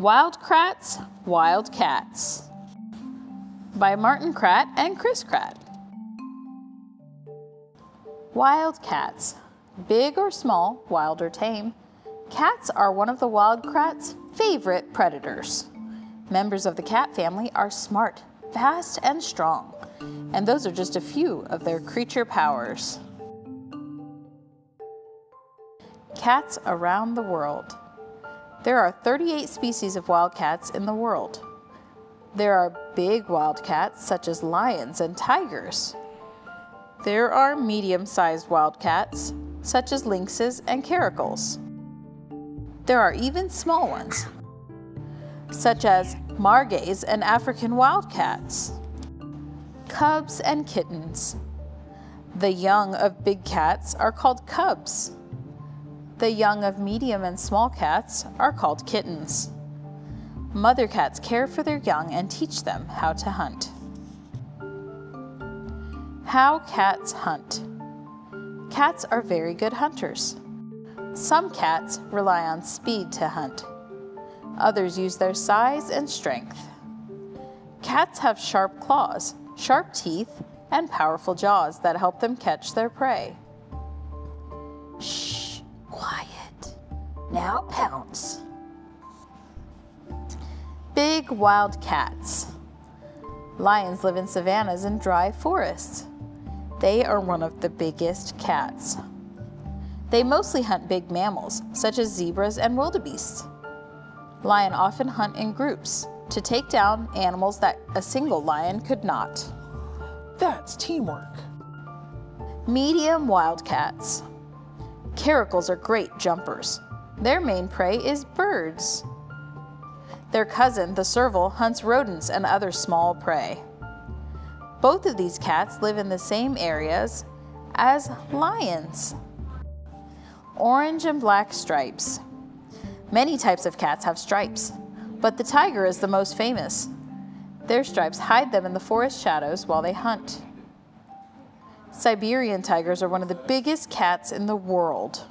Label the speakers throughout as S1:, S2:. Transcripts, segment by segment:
S1: Wild Kratts, Wild Cats by Martin Kratt and Chris Kratt. Wild cats. Big or small, wild or tame, cats are one of the wild kratts' favorite predators. Members of the cat family are smart, fast, and strong, and those are just a few of their creature powers. Cats around the world. There are 38 species of wildcats in the world. There are big wildcats such as lions and tigers. There are medium sized wildcats such as lynxes and caracals. There are even small ones such as margays and African wildcats, cubs and kittens. The young of big cats are called cubs. The young of medium and small cats are called kittens. Mother cats care for their young and teach them how to hunt. How cats hunt. Cats are very good hunters. Some cats rely on speed to hunt. Others use their size and strength. Cats have sharp claws, sharp teeth, and powerful jaws that help them catch their prey. Shh. Now pounce big wild cats. Lions live in savannas and dry forests. They are one of the biggest cats. They mostly hunt big mammals, such as zebras and wildebeests. Lion often hunt in groups to take down animals that a single lion could not.
S2: That's teamwork.
S1: Medium wildcats. Caracals are great jumpers. Their main prey is birds. Their cousin, the serval, hunts rodents and other small prey. Both of these cats live in the same areas as lions. Orange and black stripes. Many types of cats have stripes, but the tiger is the most famous. Their stripes hide them in the forest shadows while they hunt. Siberian tigers are one of the biggest cats in the world.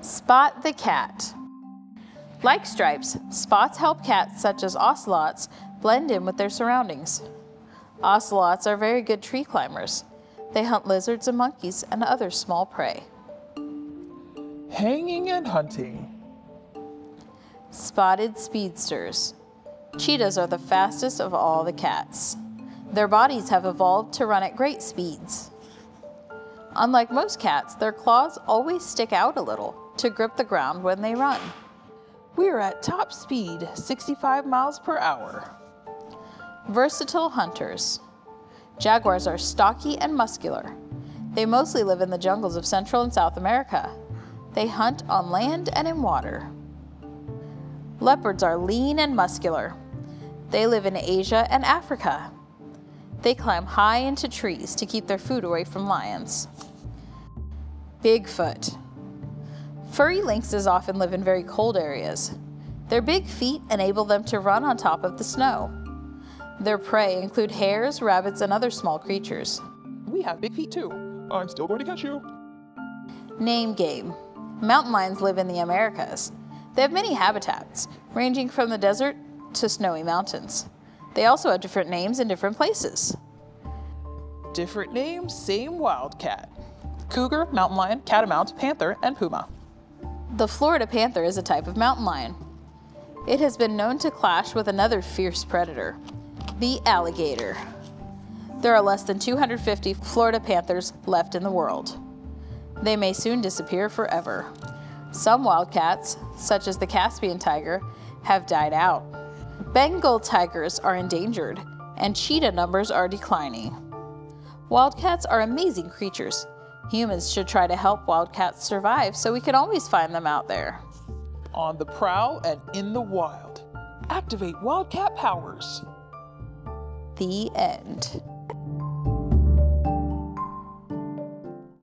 S1: Spot the cat. Like stripes, spots help cats such as ocelots blend in with their surroundings. Ocelots are very good tree climbers. They hunt lizards and monkeys and other small prey.
S2: Hanging and hunting.
S1: Spotted speedsters. Cheetahs are the fastest of all the cats. Their bodies have evolved to run at great speeds. Unlike most cats, their claws always stick out a little to grip the ground when they run.
S2: We are at top speed, 65 miles per hour.
S1: Versatile hunters. Jaguars are stocky and muscular. They mostly live in the jungles of Central and South America. They hunt on land and in water. Leopards are lean and muscular. They live in Asia and Africa. They climb high into trees to keep their food away from lions. Bigfoot. Furry lynxes often live in very cold areas. Their big feet enable them to run on top of the snow. Their prey include hares, rabbits, and other small creatures.
S2: We have big feet too. I'm still going to catch you.
S1: Name game. Mountain lions live in the Americas. They have many habitats, ranging from the desert to snowy mountains. They also have different names in different places.
S2: Different names, same wildcat. Cougar, mountain lion, catamount, panther, and puma.
S1: The Florida panther is a type of mountain lion. It has been known to clash with another fierce predator, the alligator. There are less than 250 Florida panthers left in the world. They may soon disappear forever. Some wildcats, such as the Caspian tiger, have died out. Bengal tigers are endangered, and cheetah numbers are declining. Wildcats are amazing creatures Humans should try to help wildcats survive so we can always find them out there.
S2: On the prowl and in the wild. Activate wildcat powers.
S1: The end.